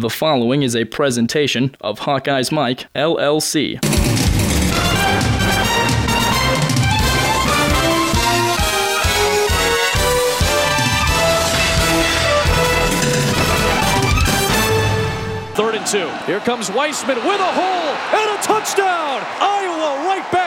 The following is a presentation of Hawkeyes Mike, LLC. Third and two. Here comes Weisman with a hole and a touchdown. Iowa right back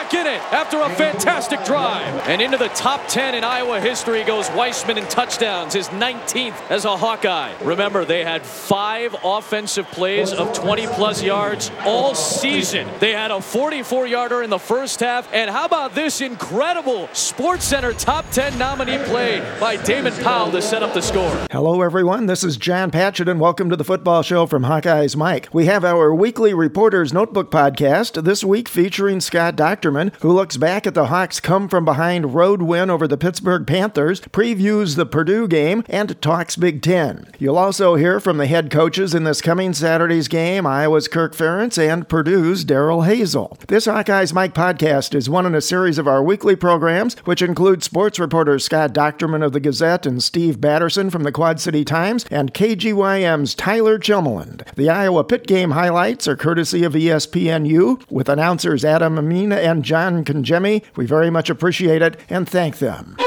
after a fantastic drive. And into the top 10 in Iowa history goes Weisman in touchdowns, his 19th as a Hawkeye. Remember, they had five offensive plays of 20 plus yards all season. They had a 44 yarder in the first half. And how about this incredible Sports Center top 10 nominee play by Damon Powell to set up the score? Hello, everyone. This is John Patchett, and welcome to the football show from Hawkeyes Mike. We have our weekly Reporter's Notebook podcast, this week featuring Scott Dochterman, who looks back at the Hawks' come from behind road win over the Pittsburgh Panthers, previews the Purdue game, and talks Big Ten. You'll also hear from the head coaches in this coming Saturday's game Iowa's Kirk Ferentz and Purdue's Darrell Hazell. This Hawkeyes Mike podcast is one in a series of our weekly programs, which include sports reporters Scott Dochterman of the Gazette and Steve Batterson from the Quad City Times, and KGYM's Tyler Tjelmeland. The Iowa Pitt Game highlights are courtesy of ESPNU with announcers Adam Amina and John Congemi. We very much appreciate it and thank them.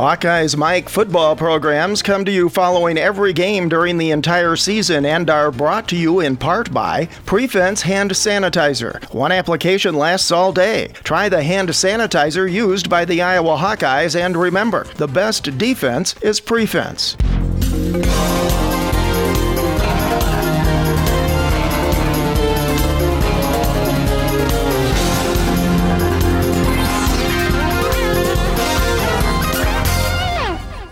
Hawkeyes Mike football programs come to you following every game during the entire season and are brought to you in part by Prefense Hand Sanitizer. One application lasts all day. Try the hand sanitizer used by the Iowa Hawkeyes and remember, the best defense is Prefense.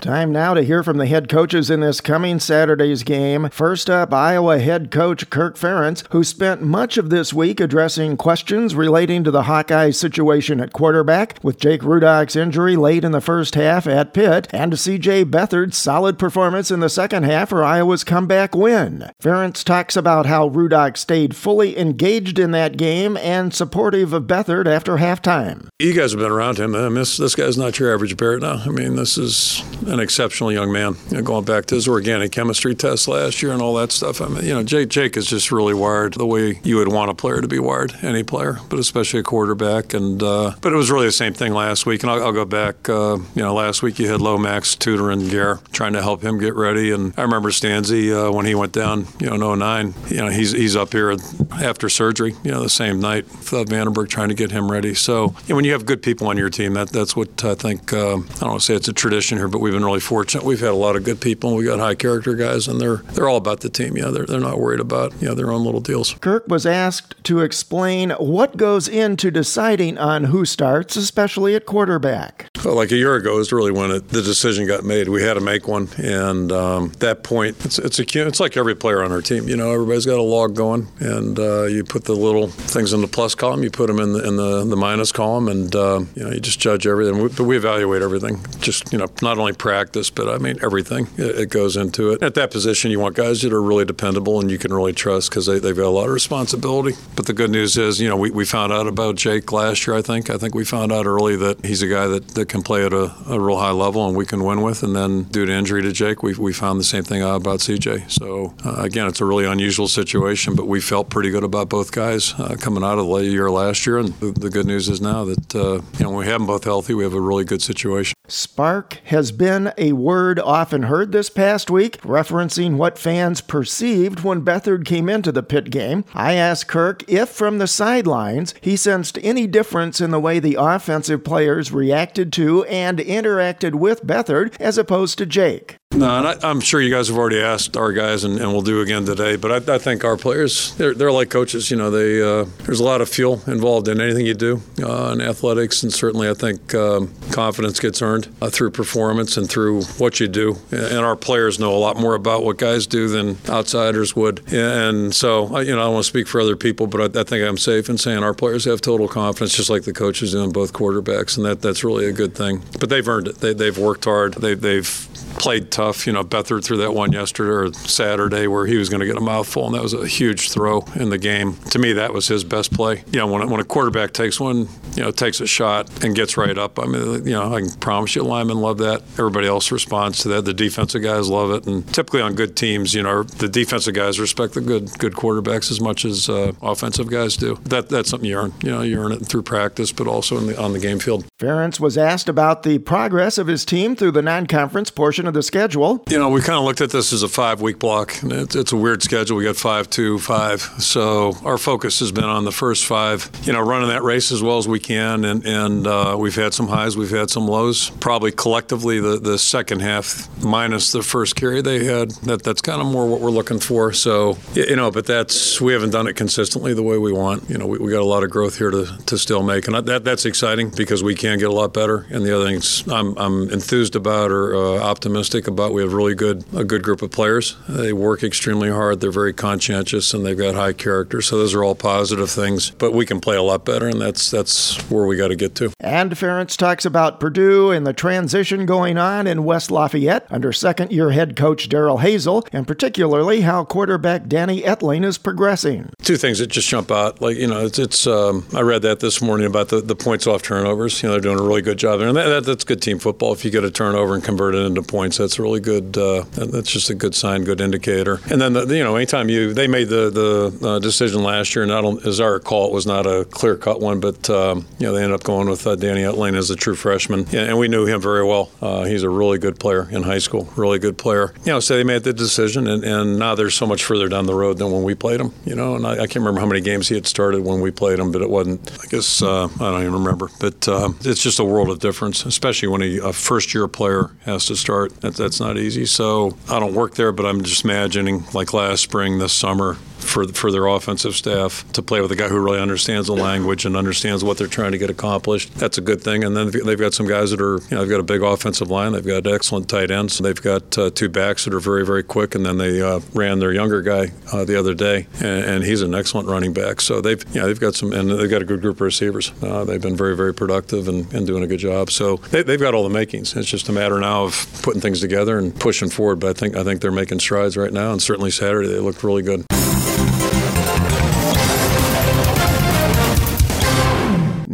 Time now to hear from the head coaches in this coming Saturday's game. First up, Iowa head coach Kirk Ferentz, who spent much of this week addressing questions relating to the Hawkeyes situation at quarterback, with Jake Rudock's injury late in the first half at Pitt, and CJ Beathard's solid performance in the second half for Iowa's comeback win. Ferentz talks about how Rudock stayed fully engaged in that game and supportive of Beathard after halftime. You guys have been around him. I mean, this, this guy's not your average Barrett now. I mean, this is an exceptional young man. You know, going back to his organic chemistry test last year and all that stuff. I mean, you know, Jake Jake is just really wired the way you would want a player to be wired, any player, but especially a quarterback. And uh, but it was really the same thing last week. And I'll, I'll go back. Uh, you know, last week you had Lomax, Tudor, and Gare trying to help him get ready. And I remember Stanzi uh, when he went down, you know, in 09. You know, he's he's up here after surgery. You know, the same night. Vandenberg trying to get him ready. So you know, when you have good people on your team, that that's what I think. Uh, I don't want to say it's a tradition here, but we've been really fortunate. We've had a lot of good people. We've got high character guys, and they're they're all about the team. Yeah, they're they're not worried about you know their own little deals. Kirk was asked to explain what goes into deciding on who starts, especially at quarterback. Well, like a year ago is really when it, the decision got made. We had to make one, and um, that point, it's it's a it's like every player on our team. You know, everybody's got a log going, and uh, you put the little things in the plus column, you put them in the in the, the minus column, and uh, you know you just judge everything. We, but we evaluate everything. Just you know, not only practice, but I mean everything. It, it goes into it. At that position, you want guys that are really dependable and you can really trust because they, they've got a lot of responsibility. But the good news is, you know, we, we found out about Jake last year. I think I think we found out early that he's a guy that, that can play at a, a real high level and we can win with. And then due to injury to Jake, we, we found the same thing out about CJ. So uh, again, it's a really unusual situation, but we felt pretty good about both guys uh, coming out of the year last year. And the, the good news is now that uh, you know we have them both healthy, we have a really good situation. Spark has been a word often heard this past week, referencing what fans perceived when Beathard came into the Pitt game. I asked Kirk if, from the sidelines, he sensed any difference in the way the offensive players reacted to and interacted with Beathard as opposed to Jake. No, and I, am sure you guys have already asked our guys, and, and we'll do again today. But I, I think our players, they're, they're, like coaches. You know, they uh, there's a lot of fuel involved in anything you do uh, in athletics, and certainly I think um, confidence gets earned uh, through performance and through what you do. And our players know a lot more about what guys do than outsiders would. And so, you know, I don't want to speak for other people, but I, I think I'm safe in saying our players have total confidence, just like the coaches do in both quarterbacks, and that that's really a good thing. But they've earned it. They, they've worked hard. They, they've played tough. You know, Beathard threw that one yesterday or Saturday where he was going to get a mouthful, and that was a huge throw in the game. To me, that was his best play. You know, when, when a quarterback takes one, you know, takes a shot and gets right up, I mean, you know, I can promise you linemen love that. Everybody else responds to that. The defensive guys love it. And typically on good teams, you know, the defensive guys respect the good good quarterbacks as much as uh, offensive guys do. That That's something you earn. You know, you earn it through practice, but also the, on the game field. Ferentz was asked about the progress of his team through the non conference portion of the schedule. You know, we kind of looked at this as a five week block. It's, it's a weird schedule. We got five, two, five. So our focus has been on the first five, you know, running that race as well as we can. And, and uh, we've had some highs, we've had some lows. Probably collectively, the, the second half minus the first carry they had, that, that's kind of more what we're looking for. So, you know, but that's, we haven't done it consistently the way we want. You know, we, we got a lot of growth here to, to still make. And that, that's exciting because we can get a lot better. And the other things I'm, I'm enthused about or uh, optimistic about, we have really good, a good group of players. They work extremely hard. They're very conscientious and they've got high character. So those are all positive things. But we can play a lot better, and that's that's where we got to get to. And Ferentz talks about Purdue and the transition going on in West Lafayette under second year head coach Darrell Hazell, and particularly how quarterback Danny Etling is progressing. Two things that just jump out. Like, you know, it's, it's um, I read that this morning about the, the points off turnovers. You know, they're doing a really good job there. And that, that, that's good team football. If you get a turnover and convert it into points, that's really good. Uh, that's just a good sign, good indicator. And then, the, you know, anytime you, they made the, the uh, decision last year, not as I recall, it was not a clear cut one, but, um, you know, they ended up going with uh, Danny Etling as a true freshman. And we knew him very well. Uh, he's a really good player in high school, really good player. You know, so they made the decision, and, and now they're so much further down the road than when we played him, you know, and I, I can't remember how many games he had started when we played him, but it wasn't, I guess, uh, I don't even remember. But uh, it's just a world of difference, especially when a first year player has to start. That, that's not easy. So I don't work there, but I'm just imagining like last spring, this summer, for for their offensive staff to play with a guy who really understands the language and understands what they're trying to get accomplished. That's a good thing. And then they've got some guys that are, you know, they've got a big offensive line. They've got excellent tight ends. They've got uh, two backs that are very very quick. And then they uh, ran their younger guy uh, the other day, and, and, he's an excellent running back. So they've yeah they've got some and they've got a good group of receivers. Uh, they've been very very productive and, and doing a good job. So they, they've got all the makings. It's just a matter now of putting things together and pushing forward. But I think I think they're making strides right now. And certainly Saturday they looked really good.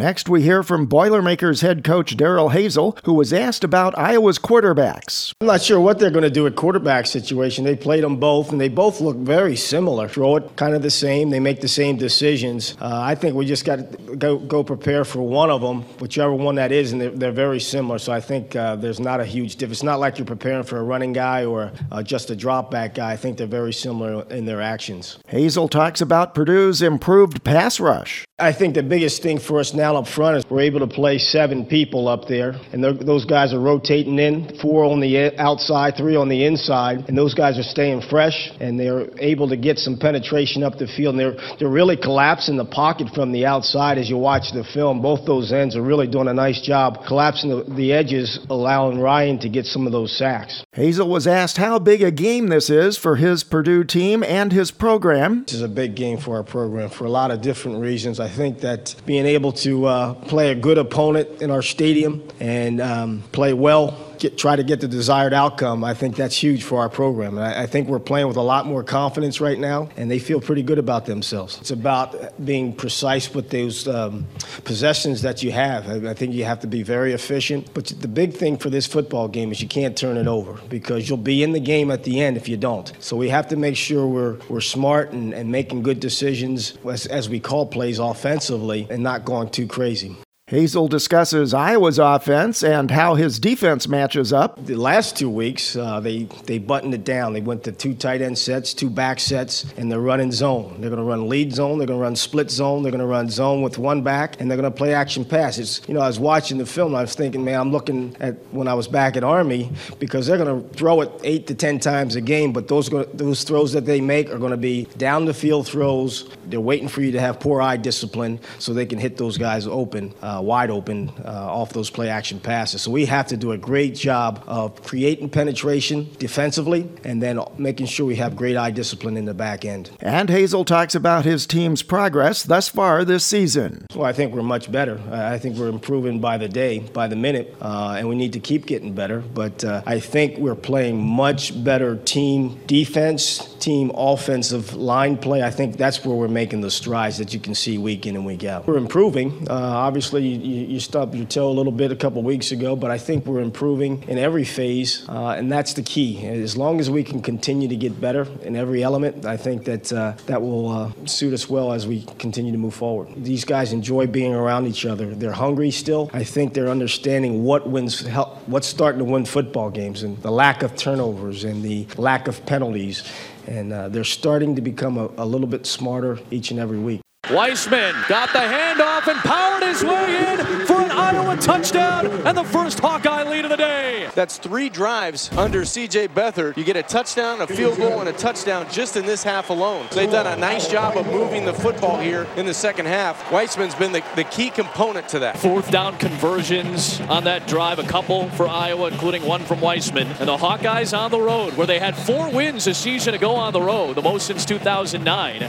Next, we hear from Boilermakers head coach Darrell Hazell, who was asked about Iowa's quarterbacks. I'm not sure what they're going to do at quarterback situation. They played them both, and they both look very similar. Throw it kind of the same. They make the same decisions. Uh, I think we just got to go, go prepare for one of them, whichever one that is, and they're, they're very similar. So I think uh, there's not a huge difference. It's not like you're preparing for a running guy or uh, just a drop back guy. I think they're very similar in their actions. Hazell talks about Purdue's improved pass rush. I think the biggest thing for us now up front is we're able to play seven people up there, and those guys are rotating in, four on the uh, outside, three on the inside, and those guys are staying fresh, and they're able to get some penetration up the field, and they're, they're really collapsing the pocket from the outside as you watch the film. Both those ends are really doing a nice job collapsing the, the edges, allowing Ryan to get some of those sacks. Hazell was asked how big a game this is for his Purdue team and his program. This is a big game for our program for a lot of different reasons. I think that being able to uh, play a good opponent in our stadium and um, play well get, try to get the desired outcome, I think that's huge for our program. I, I, think we're playing with a lot more confidence right now, and they feel pretty good about themselves. It's about being precise with those um, possessions that you have. I, I, think you have to be very efficient. But the big thing for this football game is you can't turn it over because you'll be in the game at the end if you don't. So we have to make sure we're, we're smart and, and making good decisions as, as we call plays offensively and not going too crazy. Hazell discusses Iowa's offense and how his defense matches up. The last two weeks, uh, they, they buttoned it down. They went to two tight end sets, two back sets, and they're running zone. They're going to run lead zone, they're going to run split zone, they're going to run zone with one back, and they're going to play action passes. You know, I was watching the film, I was thinking, man, I'm looking at when I was back at Army because they're going to throw it eight to ten times a game, but those, those throws that they make are going to be down the field throws. They're waiting for you to have poor eye discipline so they can hit those guys open. Uh, uh, wide open uh, off those play action passes. So we have to do a great job of creating penetration defensively and then making sure we have great eye discipline in the back end. And Hazell talks about his team's progress thus far this season. Well, I think we're much better. I think we're improving by the day, by the minute, uh, and we need to keep getting better. But uh, I think we're playing much better team defense, team offensive line play. I think that's where we're making the strides that you can see week in and week out. We're improving. Uh, obviously, you, you stubbed your toe a little bit a couple weeks ago, but I think we're improving in every phase, uh, and that's the key. As long as we can continue to get better in every element, I think that uh, that will uh, suit us well as we continue to move forward. These guys enjoy being around each other. They're hungry still. I think they're understanding what wins, what's starting to win football games, and the lack of turnovers and the lack of penalties. And uh, they're starting to become a, a little bit smarter each and every week. Weisman got the handoff and powered his way in for an Iowa touchdown and the first Hawkeye lead of the day. That's three drives under C.J. Beathard. You get a touchdown, a field goal, and a touchdown just in this half alone. They've done a nice job of moving the football here in the second half. Weisman's been the, the key component to that. Fourth down conversions on that drive, a couple for Iowa, including one from Weisman. And the Hawkeyes on the road, where they had four wins a season ago on the road, the most since 2009.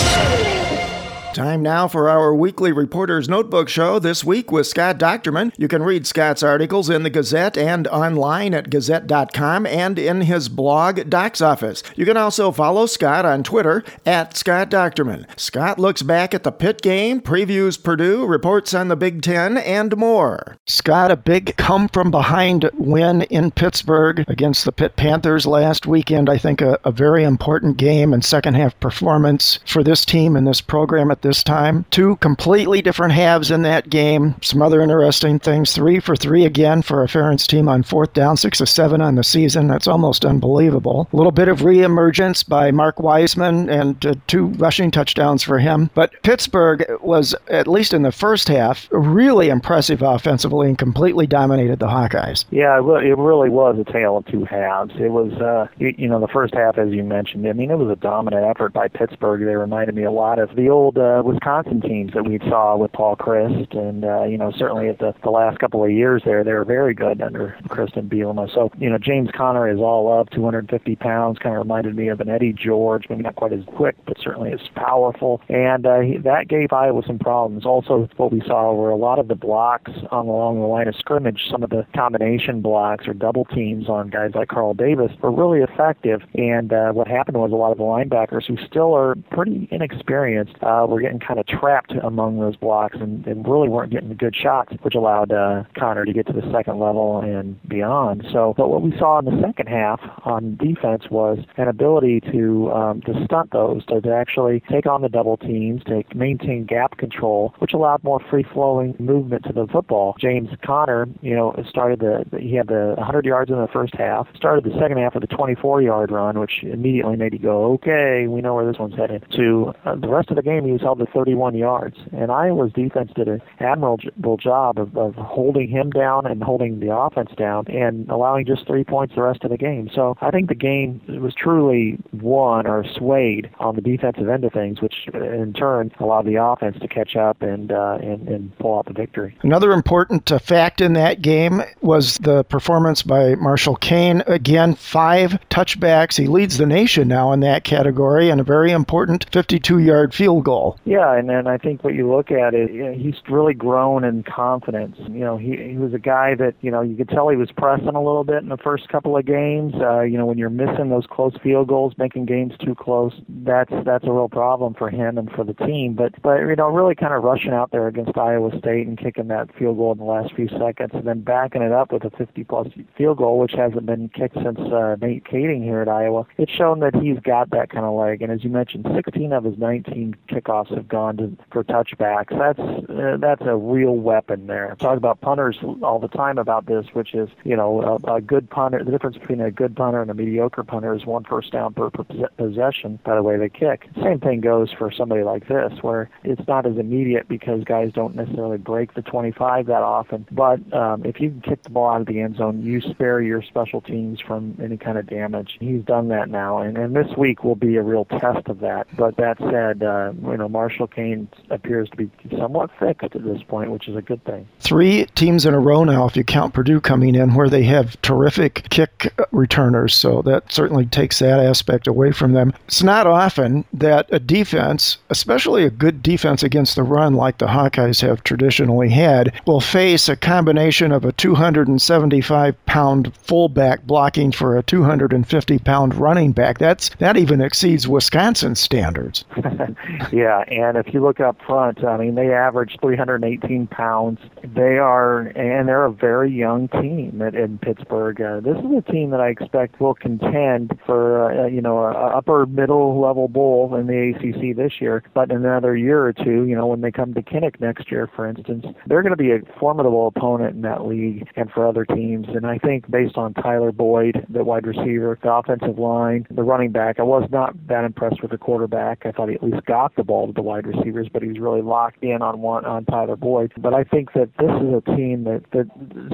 Time now for our weekly Reporter's Notebook show this week with Scott Dochterman. You can read Scott's articles in the Gazette and online at gazette.com and in his blog, Doc's Office. You can also follow Scott on Twitter at Scott Dochterman. Scott looks back at the Pitt game, previews Purdue, reports on the Big Ten, and more. Scott, a big come from behind win in Pittsburgh against the Pitt Panthers last weekend. I think a, a very important game and second half performance for this team and this program at this time. Two completely different halves in that game. Some other interesting things. Three for three again for a Ferentz team on fourth down, six of seven on the season. That's almost unbelievable. A little bit of reemergence by Mark Weisman and uh, two rushing touchdowns for him. But Pittsburgh was, at least in the first half, really impressive offensively and completely dominated the Hawkeyes. Yeah, it really was a tale of two halves. It was, uh, you, know, the first half, as you mentioned, I mean, it was a dominant effort by Pittsburgh. They reminded me a lot of the old uh, uh, Wisconsin teams that we saw with Paul Chryst, and uh, you know certainly at the, the last couple of years there, they were very good under Chryst and Bielema. So you know James Conner is all up, 250 pounds, kind of reminded me of an Eddie George, maybe not quite as quick, but certainly as powerful, and uh, he, that gave Iowa some problems. Also, what we saw were a lot of the blocks on along the line of scrimmage, some of the combination blocks or double teams on guys like Carl Davis were really effective. And uh, what happened was a lot of the linebackers who still are pretty inexperienced uh, were getting kind of trapped among those blocks and, and really weren't getting the good shots, which allowed uh, Conner to get to the second level and beyond. So, but what we saw in the second half on defense was an ability to um, to stunt those, to, to actually take on the double teams, to maintain gap control, which allowed more free-flowing movement to the football. James Conner, you know, started the he had the 100 yards in the first half, started the second half with a 24-yard run, which immediately made you go, okay, we know where this one's headed. To uh, the rest of the game, he was held to 31 yards. And Iowa's defense did an admirable job of, of holding him down and holding the offense down and allowing just three points the rest of the game. So I think the game was truly won or swayed on the defensive end of things, which in turn allowed the offense to catch up and uh, and, and pull out the victory. Another important uh, fact in that game was the performance by Marshall Koehn. Again, five touchbacks. He leads the nation now in that category and a very important 52 yard field goal. Yeah, and then I think what you look at is you know, he's really grown in confidence. You know, he he was a guy that you know you could tell he was pressing a little bit in the first couple of games. Uh, you know, when you're missing those close field goals, making games too close, that's that's a real problem for him and for the team. But but you know, really kind of rushing out there against Iowa State and kicking that field goal in the last few seconds, and then backing it up with a 50-plus field goal, which hasn't been kicked since uh, Nate Kaeding here at Iowa. It's shown that he's got that kind of leg. And as you mentioned, 16 of his 19 kickoffs have gone to, for touchbacks. That's uh, that's a real weapon there. I talk about punters all the time about this, which is you know a, a good punter. The difference between a good punter and a mediocre punter is one first down per, per possession by the way they kick. Same thing goes for somebody like this, where it's not as immediate because guys don't necessarily break the 25 that often. But um, if you can kick the ball out of the end zone, you spare your special teams from any kind of damage. He's done that now, and, and this week will be a real test of that. But that said, uh, you know Marshall Koehn appears to be somewhat fixed at this point, which is a good thing. Three teams in a row now, if you count Purdue coming in, where they have terrific kick returners. So that certainly takes that aspect away from them. It's not often that a defense, especially a good defense against the run like the Hawkeyes have traditionally had, will face a combination of a 275 pound fullback blocking for a 250 pound running back. That's that even exceeds Wisconsin standards. yeah, and if you look up front, I mean they average 318 pounds. They are and they're a very young team at, in Pittsburgh. Uh, this is a team that I expect will contend for uh, you know a, a upper middle level bowl in the ACC this year. But in another year or two, you know when they come to Kinnick next year, for instance, they're going to be a formidable opponent in that league and for other teams. And I think based on Tyler Boyd, the wide receiver, the offensive line, the running back, I was not that impressed with the quarterback. I thought he at least got the ball to the wide receivers, but he was really locked in on one on Tyler Boyd. But I think that this is a team that that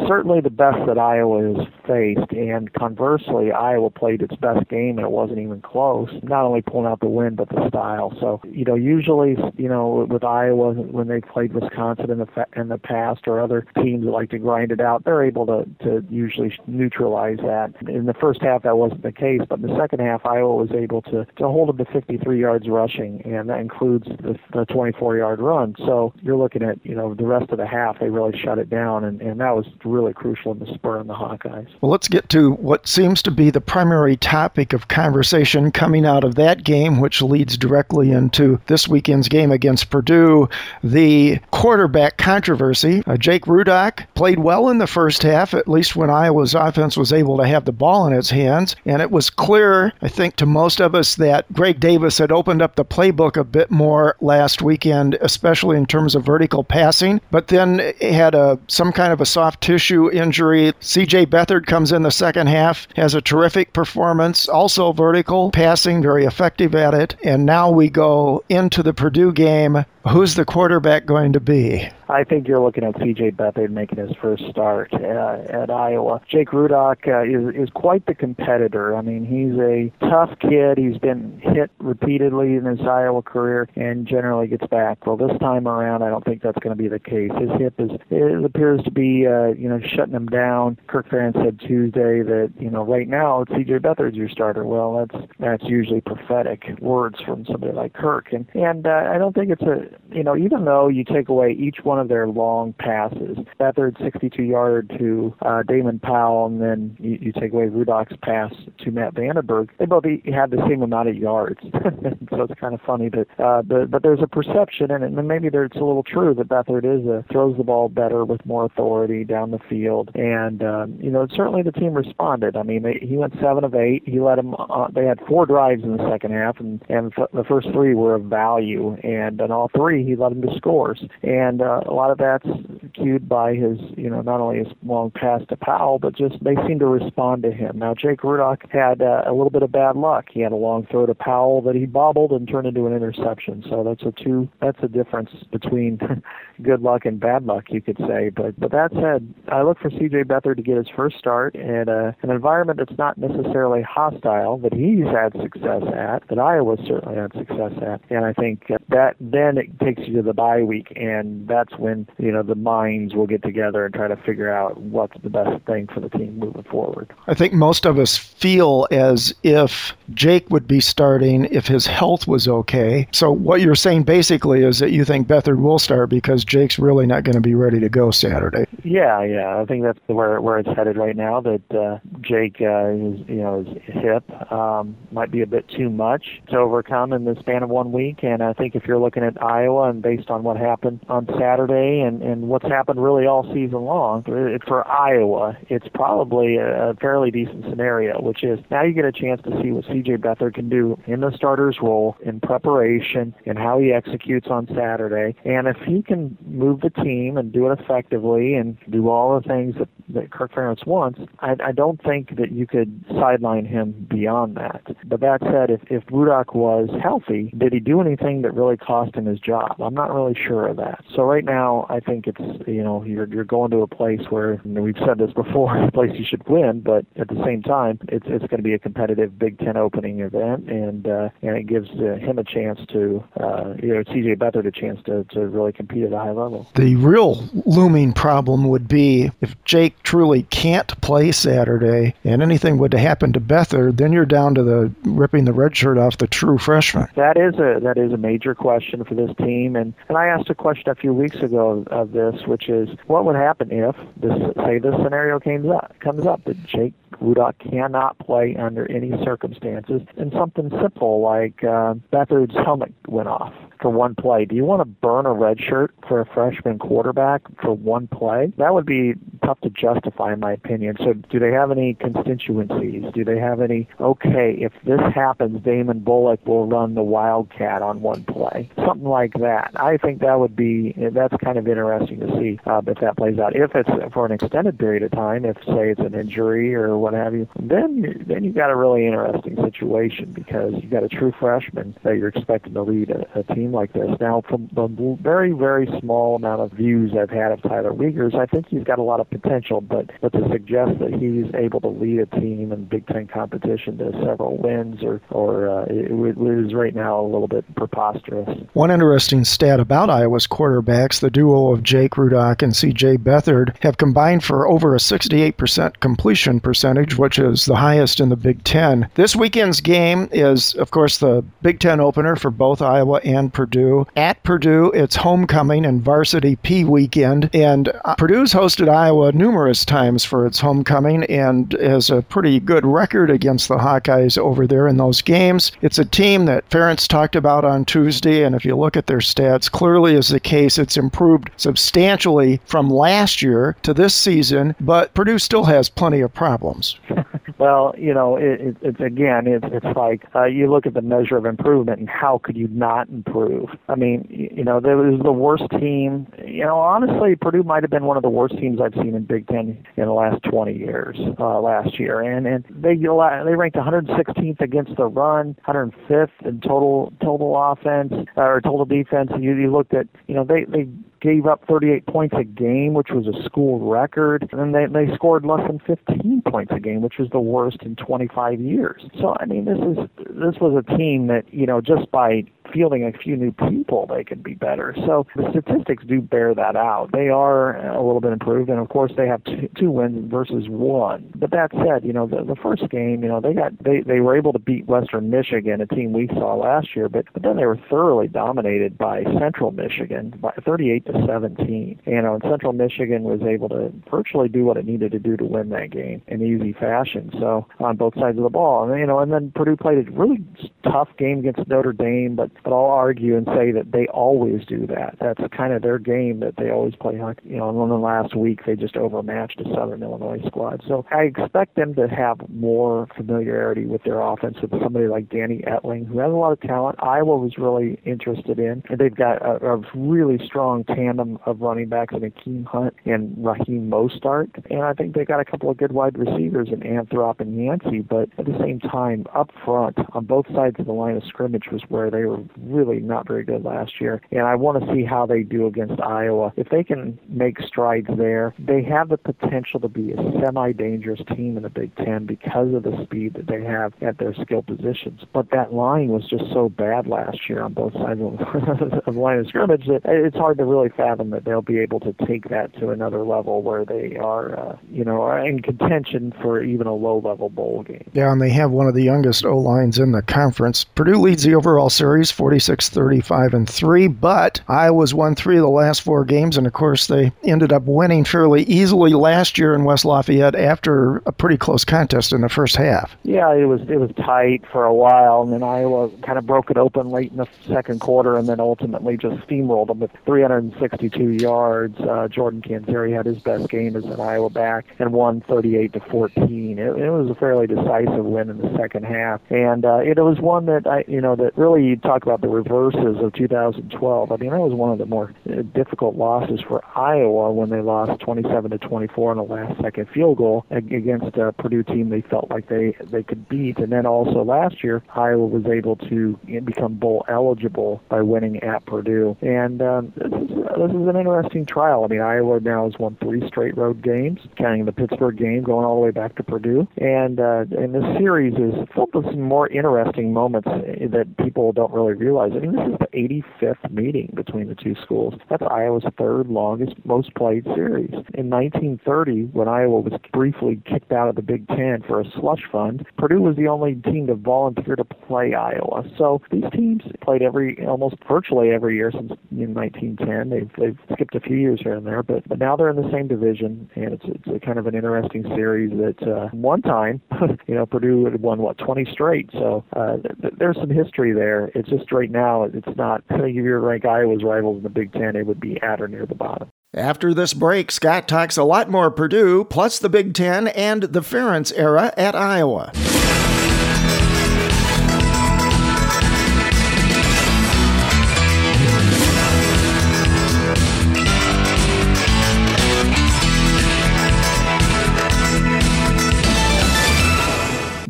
certainly the best that Iowa has faced, and conversely, Iowa played its best game and it wasn't even close. Not only pulling out the win, but the style. So you know, usually you know with Iowa when they played Wisconsin in the fa- in the past or other teams that like to grind it out, they're able to to usually neutralize that. In the first half, that wasn't the case, but in the second half, Iowa was able to to hold them to 53 yards rushing, and that includes the, the 24 yard run. So you're looking at you know the rest of the half, they really shut it down, and, and that was really crucial in the spur on the Hawkeyes. Well, let's get to what seems to be the primary topic of conversation coming out of that game, which leads directly into this weekend's game against Purdue, the quarterback controversy. Uh, Jake Rudock played well in the first half, at least when Iowa's offense was able to have the ball in its hands, and it was clear, I think, to most of us that Greg Davis had opened up the playbook a bit more last weekend, especially in terms of vertical passing, but then had a some kind of a soft tissue injury. CJ Beathard comes in the second half, has a terrific performance, also vertical passing, very effective at it. And now we go into the Purdue game. Who's the quarterback going to be? I think you're looking at C.J. Beathard making his first start uh, at Iowa. Jake Rudock uh, is is quite the competitor. I mean, he's a tough kid. He's been hit repeatedly in his Iowa career and generally gets back. Well, this time around, I don't think that's going to be the case. His hip is it appears to be uh, you know shutting him down. Kirk Ferentz said Tuesday that you know right now C.J. Beathard's your starter. Well, that's that's usually prophetic words from somebody like Kirk, and and uh, I don't think it's a you know even though you take away each one of their long passes. Beathard 62 yard to uh, Damon Powell, and then you, you take away Rudock's pass to Matt VandeBerg. They both had the same amount of yards, so it's kind of funny that. Uh, but but there's a perception, and, maybe it's a little true that Beathard is a, throws the ball better with more authority down the field, and um, you know certainly the team responded. I mean they, he went seven of eight. He let them. Uh, they had four drives in the second half, and and the first three were of value, and in all three he led them to scores. And uh, a lot of that's cued by his, you know, not only his long pass to Powell, but just they seem to respond to him. Now, Jake Rudock had uh, a little bit of bad luck. He had a long throw to Powell that he bobbled and turned into an interception. So that's a two. That's a difference between good luck and bad luck, you could say. But but that said, I look for C.J. Beathard to get his first start in a, an environment that's not necessarily hostile, that he's had success at, that Iowa certainly had success at, and I think that then it takes you to the bye week, and that's when you know the minds will get together and try to figure out what's the best thing for the team moving forward. I think most of us feel as if Jake would be starting if his health was okay. So what you're saying basically is that you think Beathard will start because Jake's really not going to be ready to go Saturday. Yeah, yeah, I think that's where where it's headed right now. That uh, Jake, uh, is, you know, his hip um, might be a bit too much to overcome in the span of one week. And I think if you're looking at Iowa and based on what happened on Saturday and, and what's happened really all season long, uh, for Iowa, it's probably a fairly decent scenario, which is now you get a chance to see what C.J. Beathard can do in the starter's role in preparation and how he executes on Saturday. And if he can move the team and do it effectively and do all the things that, that Kirk Ferentz wants, I, I don't think that you could sideline him beyond that. But that said, if, if Rudock was healthy, did he do anything that really cost him his job? I'm not really sure of that. So right now, I think it's, you know, you're, you're going to a place where, you know, we've said this before, a place you should win, but at the same time, it's, it's going to be a competitive Big Ten opening event, and, uh, and it gives uh, him a chance to, uh, you know, CJ Beathard a chance to, to really compete at a high level. The real looming problem would be if Jake truly can't play Saturday and anything would happen to Beathard, then you're down to the ripping the red shirt off the true freshman. That is a that is a major question for this team, and and I asked a question a few weeks ago of, of this, which is what would happen if this say this scenario comes up comes up? That Jake Rudock cannot play under any circumstances, and something simple like uh, Beathard's helmet went off for one play. Do you want to burn a red shirt for a freshman quarterback for one play? That would be tough to justify, in my opinion. So, do they have any constituencies? Do they have any, okay, if this happens, Damon Bullock will run the Wildcat on one play? Something like that. I think that would be, that's kind of interesting to see uh, if that plays out. If it's for an extended period of time, if, say, it's an injury or what have you, then, you, then you've got a really interesting situation because you've got a true freshman that you're expecting to lead a, a team like this. Now, from the very, very small amount of views I've had of Tyler Wiegers, I think he's got a lot of potential, but, but to suggest that he's able to lead a team in Big Ten competition to several wins or, or uh, it, it is right now a little bit preposterous. One interesting stat about Iowa's quarterbacks, the duo of Jake Rudock and C.J. Beathard have combined for over a 68% completion percentage, which is the highest in the Big Ten. This weekend's game is, of course, the Big Ten opener for both Iowa and Purdue. At Purdue, it's homecoming and varsity P weekend, and uh, Purdue's hosted Iowa numerous times for its homecoming and has a pretty good record against the Hawkeyes over there in those games. It's a team that Ferentz talked about on Tuesday, and if you look at their stats, clearly is the case. It's improved substantially from last year to this season, but Purdue still has plenty of problems. well, you know, it, it, it's again, it's, it's like uh, you look at the measure of improvement, and how could you not improve? I mean, you know, there was the worst team. You know, honestly, Purdue might have been one of the worst teams I've seen in Big Ten in the last 20 years. Uh, last year, and and they they ranked 116th against the run, 105th in total total offense or total defense. And You, you looked at, you know, they they gave up 38 points a game, which was a school record, and they, they scored less than 15 points a game, which was the worst in 25 years. So I mean, this is this was a team that you know just by fielding a few new people, they could be better. So the statistics do bear that out. They are a little bit improved, and of course they have two, two wins versus one. But that said, you know the, the first game, you know they got they they were able to beat Western Michigan, a team we saw last year, but but then they were thoroughly dominated by Central Michigan by 38 to 17. You know, and Central Michigan was able to virtually do what it needed to do to win that game in easy fashion. So on both sides of the ball, and you know, and then Purdue played a really tough game against Notre Dame, but but I'll argue and say that they always do that. That's kind of their game that they always play. You know, and then last week they just overmatched a Southern Illinois squad. So I expect them to have more familiarity with their offense with somebody like Danny Etling, who has a lot of talent. Iowa was really interested in, and they've got a, a really strong tandem of running backs in Akeem Hunt and Raheem Mostert, and I think they got a couple of good wide receivers in Anthrop and Yancey. But at the same time, up front on both sides of the line of scrimmage was where they were really not very good last year. And I want to see how they do against Iowa. If they can make strides there, they have the potential to be a semi-dangerous team in the Big Ten because of the speed that they have at their skill positions. But that line was just so bad last year on both sides of the line of scrimmage that it's hard to really fathom that they'll be able to take that to another level where they are, uh, you know, in contention for even a low-level bowl game. Yeah, and they have one of the youngest O lines in the conference. Purdue leads the overall series 46 35 and 3. But Iowa's won three of the last four games, and of course, they ended up winning fairly easily last year in West Lafayette after a pretty close contest in the first half. Yeah, it was it was tight for a while, and then Iowa kind of broke it open late in the second quarter, and then ultimately just steamrolled them with 362 yards. Uh, Jordan Canzeri had his best game as an Iowa back and won 38 to 14. It, it was a fairly decisive win in the second half, and uh, it was one that I, you know, that really you talk about the reverses of 2012. I mean, that was one of the more uh, difficult losses for Iowa when they lost 27 to 24 on the last second field goal against a Purdue team they felt like they they could beat, and then also last year Iowa was able to become bowl eligible by winning at Purdue, and um, this is this is an interesting trial. I mean, Iowa now has won three straight road games, counting the Pittsburgh game, going all the way back to Purdue, and uh, and this series is full of some more interesting moments that people don't really realize. I mean, this is the 85th meeting between the two schools. That's Iowa's third longest, most played series. In 1930, when Iowa was briefly kicked out of the Big Ten for a slush fund, Purdue was the only team to volunteer to play Iowa. So these teams played every, almost virtually every year since in 1910. They've, they've skipped a few years here and there, but, but now they're in the same division, and it's, it's a kind of an interesting series that uh, one time, you know, Purdue had won, what, 20 straight. So uh, th- there's some history there. It's just right now, it's not, I think if you rank Iowa's rivals in the Big Ten, it would be at or near the bottom. After this break, Scott talks a lot more Purdue, plus the Big Ten and the Ferentz era at Iowa.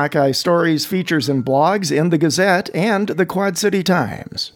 Hawkeye stories, features, and blogs in the Gazette and the Quad City Times.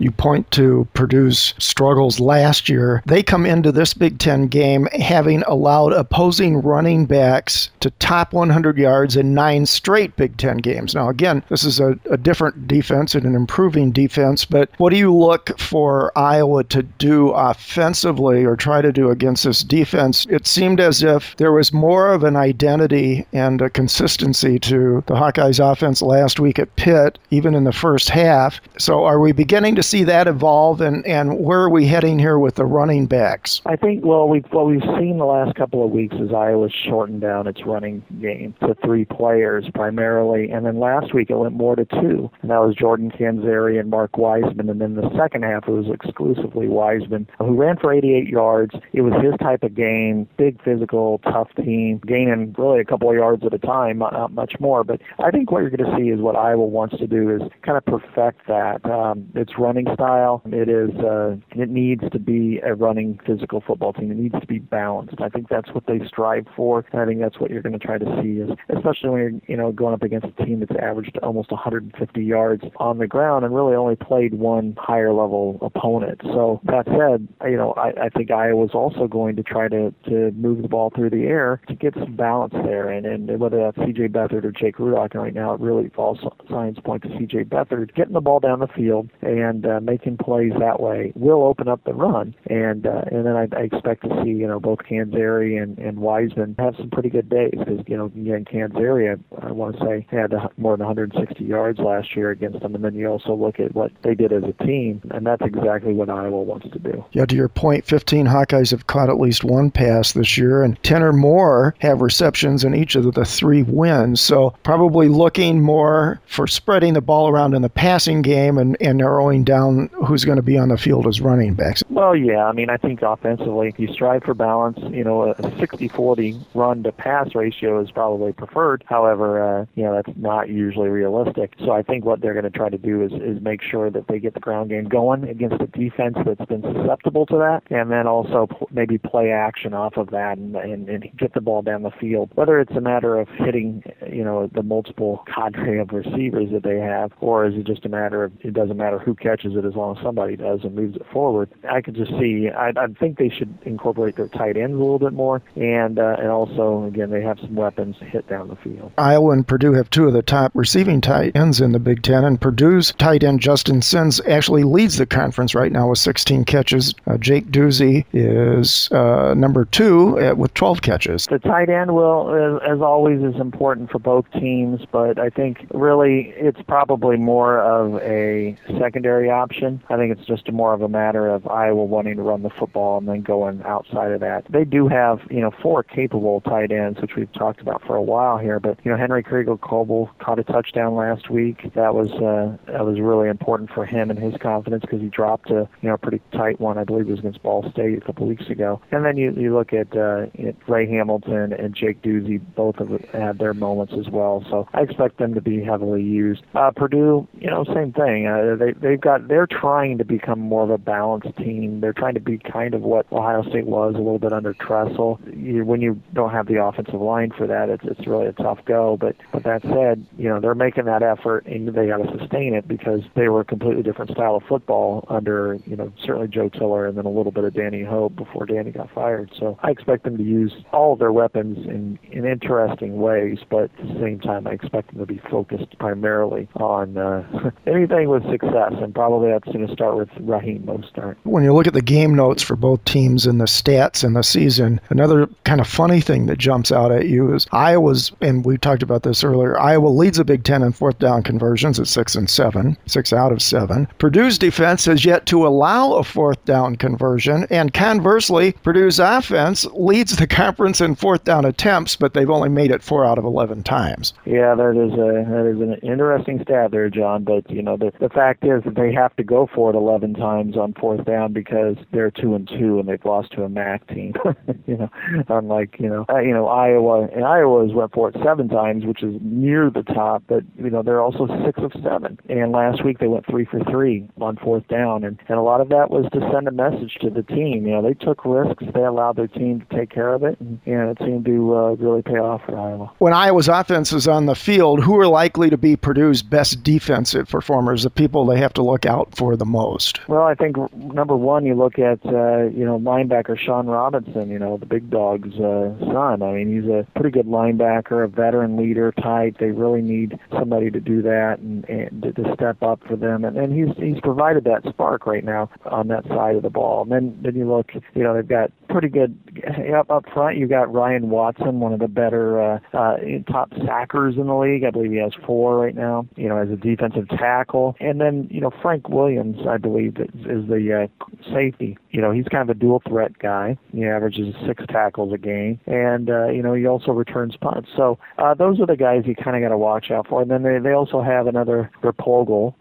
You point to Purdue's struggles last year. They come into this Big Ten game having allowed opposing running backs to top 100 yards in nine straight Big Ten games. Now, again, this is a, a different defense and an improving defense, but what do you look for Iowa to do offensively or try to do against this defense? It seemed as if there was more of an identity and a consistency to the Hawkeyes offense last week at Pitt, even in the first half. So, are we beginning to see that evolve, and, and where are we heading here with the running backs? I think well, we've what we've seen the last couple of weeks is Iowa's shortened down its running game to three players primarily, and then last week it went more to two, and that was Jordan Canzeri and Mark Weisman, and then the second half it was exclusively Weisman, who ran for 88 yards. It was his type of game, big physical, tough team, gaining really a couple of yards at a time, not much more. But I think what you're going to see is what Iowa wants to do is kind of perfect that. Um, it's running style. It is. Uh, it needs to be a running physical football team. It needs to be balanced. I think that's what they strive for. I think that's what you're going to try to see, is especially when you're you know going up against a team that's averaged almost 150 yards on the ground and really only played one higher level opponent. So that said, you know I, I think Iowa's also going to try to to move the ball through the air to get some balance there. And and whether that's C.J. Beathard or Jake Rudock, right now it really all signs point to C.J. Beathard getting the ball down the field and uh, making plays that way will open up the run. And uh, and then I, I expect to see you know both Canzeri and, and Weisman have some pretty good days because you know again Canzeri I, I want to say had more than 160 yards last year against them, and then you also look at what they did as a team, and that's exactly what Iowa wants to do. Yeah, to your point, 15 Hawkeyes have caught at least one pass this year, and 10 or more have receptions in each of the three wins. So probably looking more for spreading the ball around in the passing game and, and narrowing down down who's going to be on the field as running backs. Well, yeah. I mean, I think offensively, if you strive for balance. You know, a 60-40 run to pass ratio is probably preferred. However, uh, you know that's not usually realistic. So I think what they're going to try to do is is make sure that they get the ground game going against a defense that's been susceptible to that, and then also pl- maybe play action off of that and, and and get the ball down the field. Whether it's a matter of hitting, you know, the multiple cadre of receivers that they have, or is it just a matter of it doesn't matter who catches it as long as somebody does and moves it forward. I could just see. I, I think they should incorporate their tight ends a little bit more, and uh, and also again they have some weapons to hit down the field. Iowa and Purdue have two of the top receiving tight ends in the Big Ten, and Purdue's tight end Justin Sinz actually leads the conference right now with 16 catches. Uh, Jake Duzey is uh, number two at, with 12 catches. The tight end will, as, as always, is important for both teams, but I think really it's probably more of a secondary option. I think it's just more of a matter of Iowa wanting to run the football and then going outside of that. They do have, you know, four capable tight ends, which we've talked about for a while here. But you know, Henry Krieger Coble caught a touchdown last week. That was uh, that was really important for him and his confidence because he dropped a you know pretty tight one. I believe it was against Ball State a couple weeks ago. And then you you look at, uh, Ray Hamilton and Jake Duzey. Both have had their moments as well. So I expect them to be heavily used. Uh, Purdue, you know, same thing. Uh, they they've got they're trying to become more of a balanced team. They're trying to be kind of what Ohio State was a little bit under Tressel. You, when you don't have the offensive line for that, it's it's really a tough go. But but that said, you know they're making that effort and they got to sustain it because they were a completely different style of football under you know certainly Joe Tiller and then a little bit of Danny Hope before Danny got fired. So I expect them to use all of their weapons in in interesting ways, but at the same time I expect them to be focused primarily on uh, anything with success, and probably that's going to start with Raheem Mostert. When you look at the game notes for both teams and the stats in the season, another kind of funny thing that jumps out at you is Iowa's, and we talked about this earlier. Iowa leads the Big Ten in fourth down conversions at six and seven, six out of seven. Purdue's defense has yet to allow a fourth down conversion, and conversely, Purdue's offense leads the conference in fourth down attempts, but they've only made it four out of eleven times. Yeah, that is a that is an interesting stat there, John. But you know, the the fact is that they have to go for it eleven times on fourth down because they're two and two and they've lost to a MAC team. you know, unlike you know, uh, you know Iowa and Iowa has went for it seven times, which is near the top. But you know, they're also six of seven. And last week they went three for three on fourth down, and and a lot of that was to send a message to the team. You know, they took risks. They allowed their team to take care of it, and, and it seemed to uh, really pay off for Iowa. When Iowa's offense is on the field, who are likely to be Purdue's best defensive performers? The people they have to look out for the most. Well, I think number one, you look at uh, you know linebacker Sean Robinson, you know the big dog's uh, son. I mean, he's a pretty good linebacker, a veteran leader type. They really need somebody to do that and, and to, step up for them, and, and he's he's provided that spark right now on that side of the ball. And then then you look, you know, they've got pretty good up up front. You got Ryan Watson, one of the better uh, uh, top sackers in the league. I believe he has four right now. You know, as a defensive tackle, and then you know Frank Williams, I believe, is, the uh, safety. You know, he's kind of a dual threat guy. He averages six tackles a game, and uh, you know he also returns punts. So uh, those are the guys you kind of got to watch out for. And then they they also have another Replogle,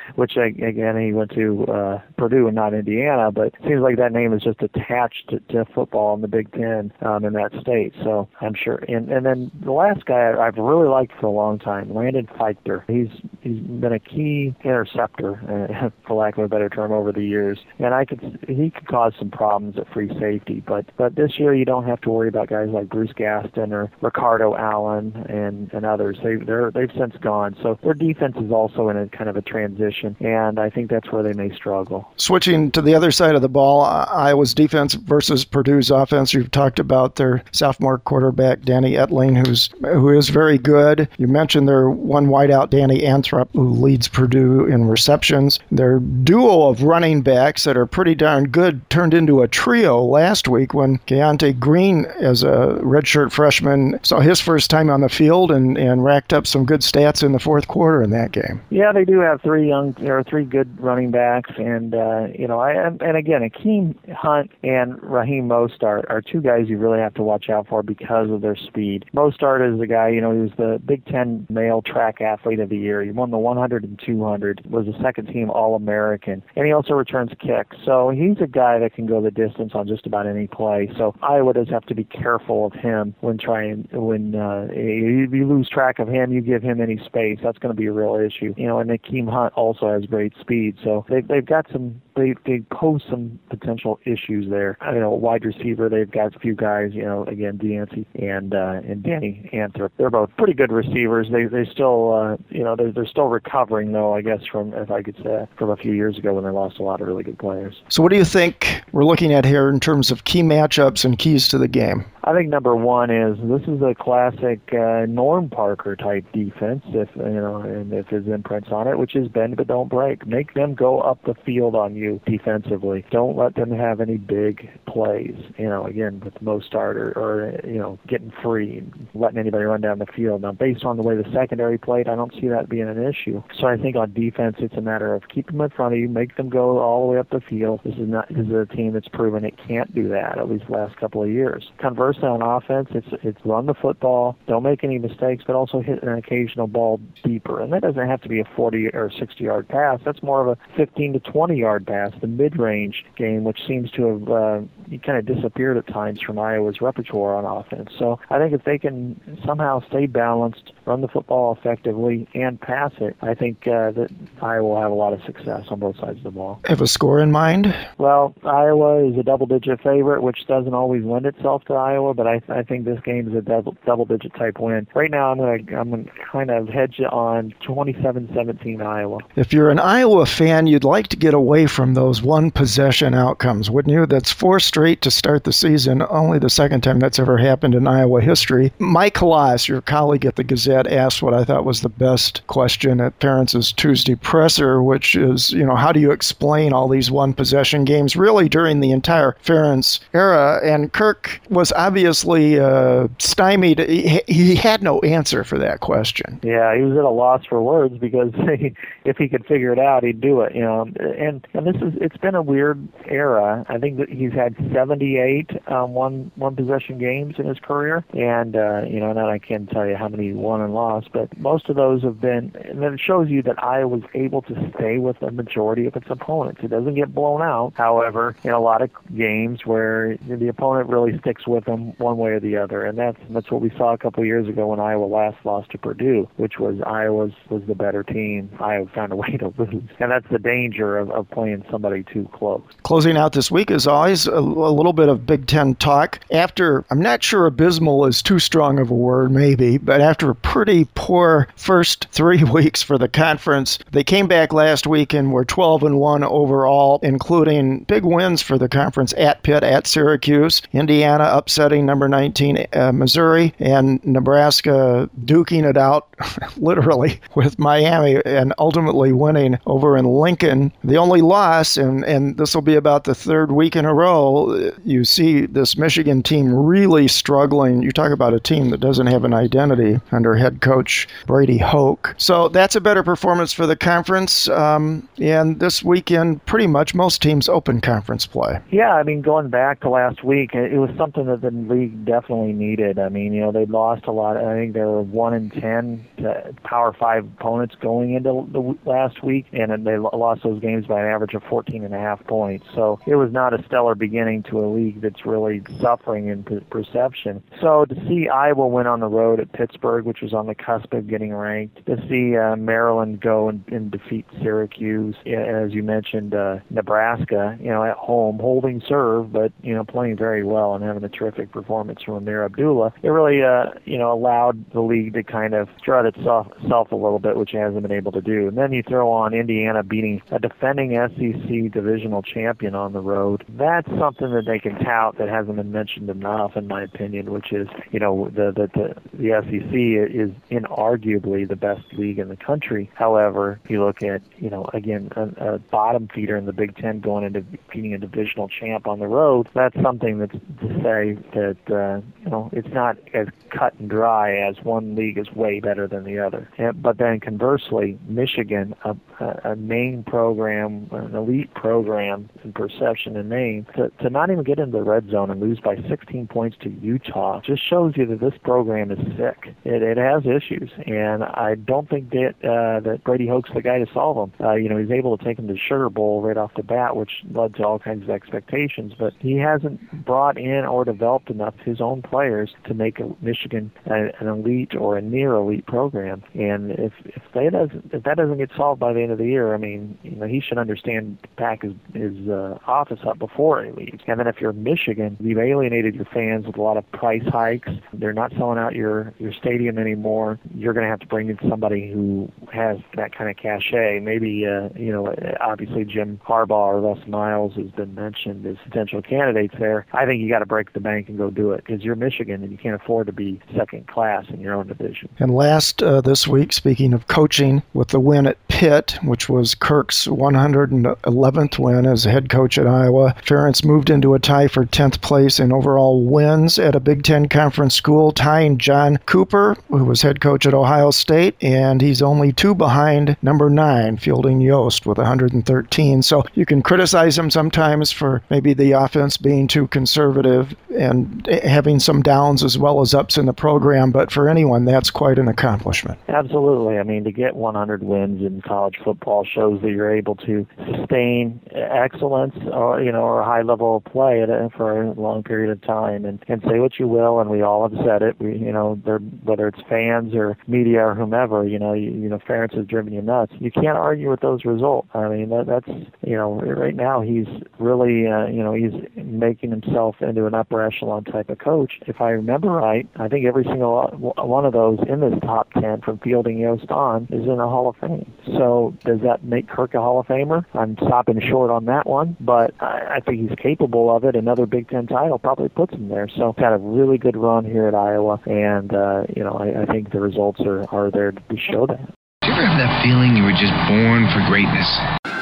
which again he went to uh, Purdue and not Indiana, but it seems like that name is just attached to football in the Big Ten um, in that state. So I'm sure. And and then the last guy I've really liked for a long time, Landon Feichter. He's he's been a key interceptor, uh, for lack of a better term, over the years. And I could he could cause some problems at free safety, but but this year you don't have to worry about guys like Bruce Gaston or Ricardo Allen and and others. They they're they've since gone. So their defense is also in a kind of a transition, and I think that's where they may struggle. Switching to the other side of the ball, Iowa's defense versus Purdue's offense. You've talked about their sophomore quarterback Danny Etling, who's who is very good. You mentioned their one wideout Danny Anthrop, who leads Purdue in receptions. Their duo of running backs that are pretty darn good turned into a trio last week when Keyante Green, as a redshirt freshman, saw his first time on the field and, and racked up some good stats in the fourth quarter in that game. Yeah, they do have three young or three good running backs, and uh, you know, I and again, Akeem Hunt and Raheem Raheem Mostert are two guys you really have to watch out for because of their speed. Mostert is a guy, you know, he was the Big Ten male track athlete of the year. He won the 100 and 200, was a second team All American, and he also returns kicks. So he's a guy that can go the distance on just about any play. So Iowa does have to be careful of him when trying when uh, if you lose track of him, you give him any space. That's going to be a real issue. You know, and Akeem Hunt also has great speed, so they, they've got some they they pose some potential issues there. Don't know, wide receiver, they've got a few guys, you know, again, Diancy and uh, and Danny Anthrop. They're both pretty good receivers. They they still uh, you know they're they're still recovering though, I guess from if I could say from a few years ago when they lost a lot of really good players. So what do you think we're looking at here in terms of key matchups and keys to the game? I think number one is this is a classic uh, Norm Parker type defense, if you know, and if his imprints on it, which is bend but don't break. Make them go up the field on you defensively. Don't let them have any big plays. You know, again with Mostert or you know getting free, letting anybody run down the field. Now, based on the way the secondary played, I don't see that being an issue. So I think on defense, it's a matter of keep them in front of you, make them go all the way up the field. This is not this is a team that's proven it can't do that at least the last couple of years. Conversely, on offense, it's it's run the football, don't make any mistakes, but also hit an occasional ball deeper. And that doesn't have to be a 40 or 60 yard pass. That's more of a 15 to 20 yard pass, the mid range game, which seems to have uh, kind of disappeared at times from Iowa's repertoire on offense. So I think if they can somehow stay balanced, run the football effectively, and pass it, I think uh, that Iowa will have a lot of success on both sides of the ball. Have a score in mind? Well, Iowa is a double digit favorite, which doesn't always lend itself to Iowa, but I, I think this game is a double double digit type win. Right now, I'm gonna I'm gonna kind of hedge on 27-17 Iowa. If you're an Iowa fan, you'd like to get away from those one possession outcomes, wouldn't you? That's four straight to start the season, only the second time that's ever happened in Iowa history. Mike Hlas, your colleague at the Gazette, asked what I thought was the best question at Ferentz' Tuesday presser, which is, you know, how do you explain all these one possession games really during the entire Ferentz era? And Kirk was obviously uh, stymied. He, he had no answer for that question. Yeah, he was at a loss for words because if he could figure it out, he'd do it. You know, and and this is it's been a weird era. I think that he's had 78 um, one one possession games in his career, and uh, you know, and I can't tell you how many won and lost, but most of those have been. And then it shows you that Iowa was able to stay with the majority of its opponents. It doesn't get blown out. However, in a lot of games where the opponent really sticks with them one way or the other, and that's that's what we saw a couple years ago when Iowa last lost to Purdue, which was Iowa's was the better team. Iowa found a way to lose, and that's the danger of, of playing somebody too close. Closing out this week is always a, a little bit of Big Ten talk. After I'm not sure abysmal is too strong of a word, maybe, but after a pretty poor first three weeks for the conference, they came back last week and were 12 and one overall, including big wins for the conference at Pitt, at Syracuse, Indiana upsetting number 19 uh, Missouri, and Nebraska duking it out literally with Miami and ultimately winning over in Lincoln. The only loss, and, and this will be about the third week in a row, you see this Michigan team really struggling. You talk about a team that doesn't have an identity under head coach Brady Hoke. So that's a better performance for the conference. Um, and this weekend, pretty much most teams open conference play. Yeah, I mean, going back to last week, it was something that the league definitely needed. I mean, you know, they lost a lot. I think they were one in ten to Power Five opponents going into the last week, and they lost those games by an average of 14 and a half points. So it was not a stellar beginning to a league that's really suffering in perception. So to see Iowa win on the road at Pittsburgh, which was on the cusp of getting ranked, to see uh, Maryland go and, and defeat Syracuse, as you mentioned, uh, Nebraska, you know, at holding serve, but you know, playing very well and having a terrific performance from Ameer Abdullah. It really, uh, you know, allowed the league to kind of strut itself, itself a little bit, which hasn't been able to do. And then you throw on Indiana beating a defending SEC divisional champion on the road. That's something that they can tout that hasn't been mentioned enough, in my opinion, which is, you know, the the the, the SEC is inarguably the best league in the country. However, if you look at, you know, again, a, a bottom feeder in the Big Ten going into beating a divisional champ on the road. That's something that's to say that uh, you know it's not as cut and dry as one league is way better than the other. And, but then conversely, Michigan, a, a, name program, an elite program in perception and name, to, to not even get into the red zone and lose by 16 points to Utah just shows you that this program is sick. It, it has issues, and I don't think that uh, that Brady Hoke's the guy to solve them. Uh, you know, he's able to take them to Sugar Bowl right off the bat, which led to all kinds of expectations, but he hasn't brought in or developed enough his own players to make Michigan an elite or a near elite program. And if if that doesn't if that doesn't get solved by the end of the year, I mean, you know, he should understand pack his his uh, office up before he leaves. And then if you're Michigan, you've alienated your fans with a lot of price hikes. They're not selling out your your stadium anymore. You're going to have to bring in somebody who has that kind of cachet. Maybe uh, you know, obviously Jim Harbaugh or Les Miles has been mentioned as potential candidates there. I think you got to break the bank and go do it because you're Michigan and you can't afford to be second class in your own division. And last uh, this week, speaking of coaching, with the win at Pitt, which was Kirk's 111th win as head coach at Iowa, Ferentz moved into a tie for 10th place in overall wins at a Big Ten conference school, tying John Cooper, who was head coach at Ohio State, and he's only two behind number nine, Fielding Yost, with 113. So you can criticize him sometimes for maybe the offense being too conservative and having some downs as well as ups in the program, but for anyone, that's quite an accomplishment. Absolutely. I mean, to get 100 wins in college football shows that you're able to sustain excellence or, you know, or a high level of play for a long period of time. And, and say what you will, and we all have said it, we, you know, whether it's fans or media or whomever, you know, you, you know, Ferentz has driven you nuts. You can't argue with those results. I mean, that, that's, you know, right now he's really, uh, you know, he's making himself into an upper echelon type of coach. If I remember right, I think every single one of those in this top 10 from Fielding Yost on is in a Hall of Fame. So does that make Kirk a Hall of Famer? I'm stopping short on that one, but I, I think he's capable of it. Another Big Ten title probably puts him there. So had a really good run here at Iowa, and uh, you know I, I think the results are, are there to show that. Ever have that feeling you were just born for greatness?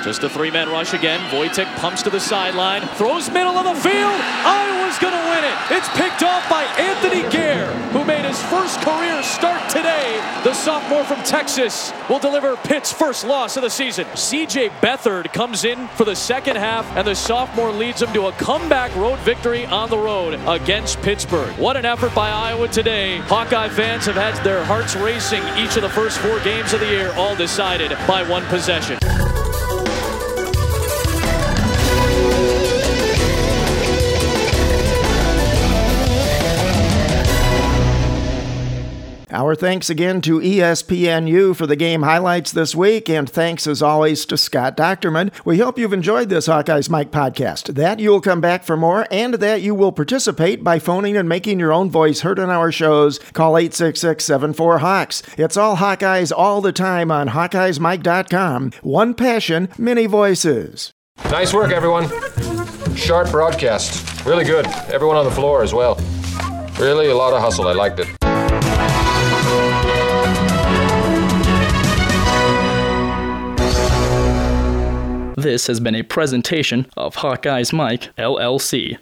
Just a three-man rush again. Voytik pumps to the sideline, throws middle of the field. Iowa's going to win it. It's picked off by Anthony Gair, who made his first career start today. The sophomore from Texas will deliver Pitt's first loss of the season. C.J. Beathard comes in for the second half, and the sophomore leads them to a comeback road victory on the road against Pittsburgh. What an effort by Iowa today. Hawkeye fans have had their hearts racing each of the first four games of the year, all decided by one possession. Our thanks again to ESPNU for the game highlights this week, and thanks as always to Scott Dochterman. We hope you've enjoyed this Hawkeyes Mike podcast, that you'll come back for more, and that you will participate by phoning and making your own voice heard on our shows. Call 866 74 Hawks. It's all Hawkeyes all the time on HawkeyesMike.com. One passion, many voices. Nice work, everyone. Sharp broadcast. Really good. Everyone on the floor as well. Really a lot of hustle. I liked it. This has been a presentation of Hawkeye's Mike, LLC.